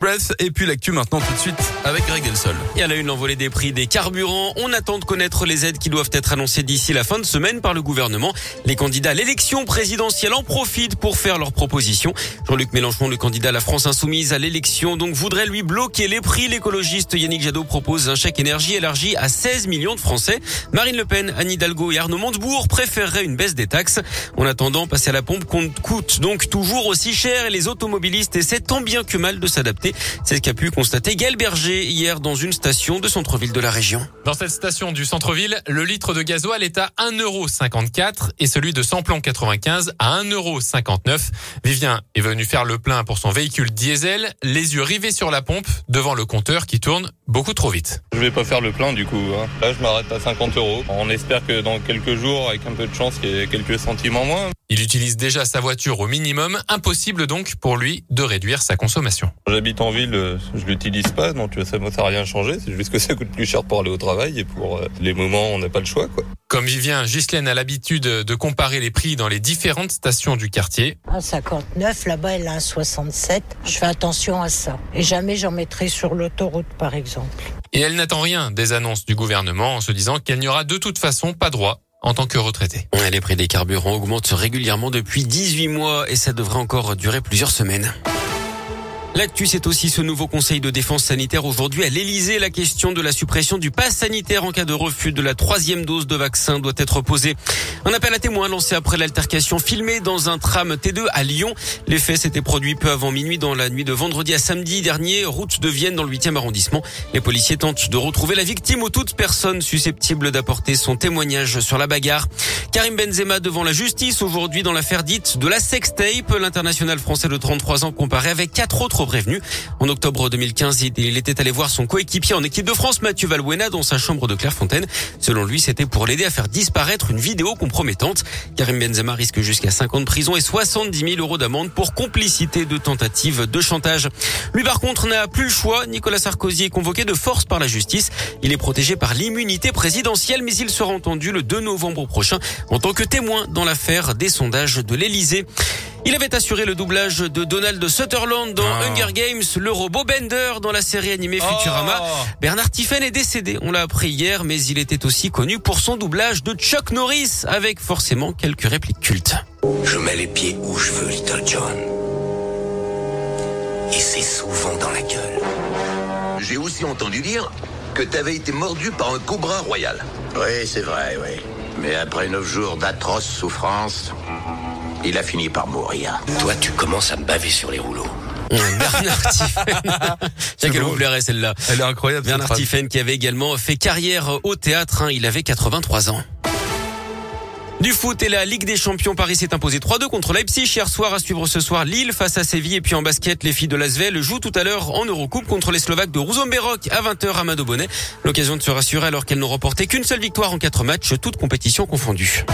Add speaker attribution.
Speaker 1: Breath et puis l'actu maintenant tout de suite avec Greg Delsol.
Speaker 2: Et à la une, l'envolée des prix des carburants. On attend de connaître les aides qui doivent être annoncées d'ici la fin de semaine par le gouvernement. Les candidats à l'élection présidentielle en profitent pour faire leurs propositions. Jean-Luc Mélenchon, le candidat à la France insoumise à l'élection, donc voudrait lui bloquer les prix. L'écologiste Yannick Jadot propose un chèque énergie élargi à 16 millions de Français. Marine Le Pen, Anne Hidalgo et Arnaud Montebourg préféreraient une baisse des taxes. En attendant, passer à la pompe coûte donc toujours aussi cher et les automobilistes essaient tant bien que mal de s'adapter. C'est ce qu'a pu constater Gaël Berger hier dans une station de centre-ville de la région.
Speaker 3: Dans cette station du centre-ville, le litre de gasoil est à 1,54€ et celui de samplon 95 à 1,59€. Vivien est venu faire le plein pour son véhicule diesel, les yeux rivés sur la pompe devant le compteur qui tourne beaucoup trop vite.
Speaker 4: Je vais pas faire le plein du coup. Hein. Là, je m'arrête à 50 euros. On espère que dans quelques jours, avec un peu de chance, il y ait quelques centimes en moins.
Speaker 3: Il utilise déjà sa voiture au minimum. Impossible donc pour lui de réduire sa consommation.
Speaker 4: J'habite en ville, je l'utilise pas, donc ça ne ça rien changé. C'est juste que ça coûte plus cher pour aller au travail et pour euh, les moments on n'a pas le choix. Quoi.
Speaker 3: Comme Vivien, Ghislaine a l'habitude de comparer les prix dans les différentes stations du quartier.
Speaker 5: Un 59, là-bas elle a un 67. Je fais attention à ça. Et jamais j'en mettrai sur l'autoroute par exemple.
Speaker 3: Et elle n'attend rien des annonces du gouvernement en se disant qu'elle n'y aura de toute façon pas droit en tant que retraité.
Speaker 2: Les prix des carburants augmentent régulièrement depuis 18 mois et ça devrait encore durer plusieurs semaines. L'actu, c'est aussi ce nouveau conseil de défense sanitaire aujourd'hui à l'Elysée. La question de la suppression du pass sanitaire en cas de refus de la troisième dose de vaccin doit être posée. Un appel à témoins lancé après l'altercation filmée dans un tram T2 à Lyon. Les faits s'étaient produits peu avant minuit dans la nuit de vendredi à samedi dernier, route de Vienne dans le 8e arrondissement. Les policiers tentent de retrouver la victime ou toute personne susceptible d'apporter son témoignage sur la bagarre. Karim Benzema devant la justice aujourd'hui dans l'affaire dite de la sextape. L'international français de 33 ans comparé avec quatre autres prévenu. En octobre 2015, il était allé voir son coéquipier en équipe de France, Mathieu Valbuena, dans sa chambre de Clairefontaine. Selon lui, c'était pour l'aider à faire disparaître une vidéo compromettante. Karim Benzema risque jusqu'à 5 ans de prison et 70 000 euros d'amende pour complicité de tentative de chantage. Lui, par contre, n'a plus le choix. Nicolas Sarkozy est convoqué de force par la justice. Il est protégé par l'immunité présidentielle, mais il sera entendu le 2 novembre prochain en tant que témoin dans l'affaire des sondages de l'Elysée. Il avait assuré le doublage de Donald Sutherland dans ah. Hunger Games, le robot Bender dans la série animée Futurama. Oh. Bernard Tiffen est décédé, on l'a appris hier, mais il était aussi connu pour son doublage de Chuck Norris, avec forcément quelques répliques cultes.
Speaker 6: Je mets les pieds où je veux, Little John. Et c'est souvent dans la gueule.
Speaker 7: J'ai aussi entendu dire que t'avais été mordu par un cobra royal.
Speaker 6: Oui, c'est vrai, oui. Mais après neuf jours d'atroces souffrances, il a fini par mourir. Toi, tu commences à me baver sur les rouleaux.
Speaker 2: Bernard Tiffen. Tiens qu'elle vous plairait celle-là.
Speaker 1: Elle est incroyable.
Speaker 2: Bernard Tiffen qui avait également fait carrière au théâtre. Hein. Il avait 83 ans. Du foot et la Ligue des Champions, Paris s'est imposé 3-2 contre Leipzig hier soir. À suivre ce soir Lille face à Séville et puis en basket, les filles de Lasvel jouent tout à l'heure en Eurocoupe contre les Slovaques de Rouzomberok à 20h à Madobonnet. L'occasion de se rassurer alors qu'elles n'ont remporté qu'une seule victoire en quatre matchs, toutes compétitions confondues.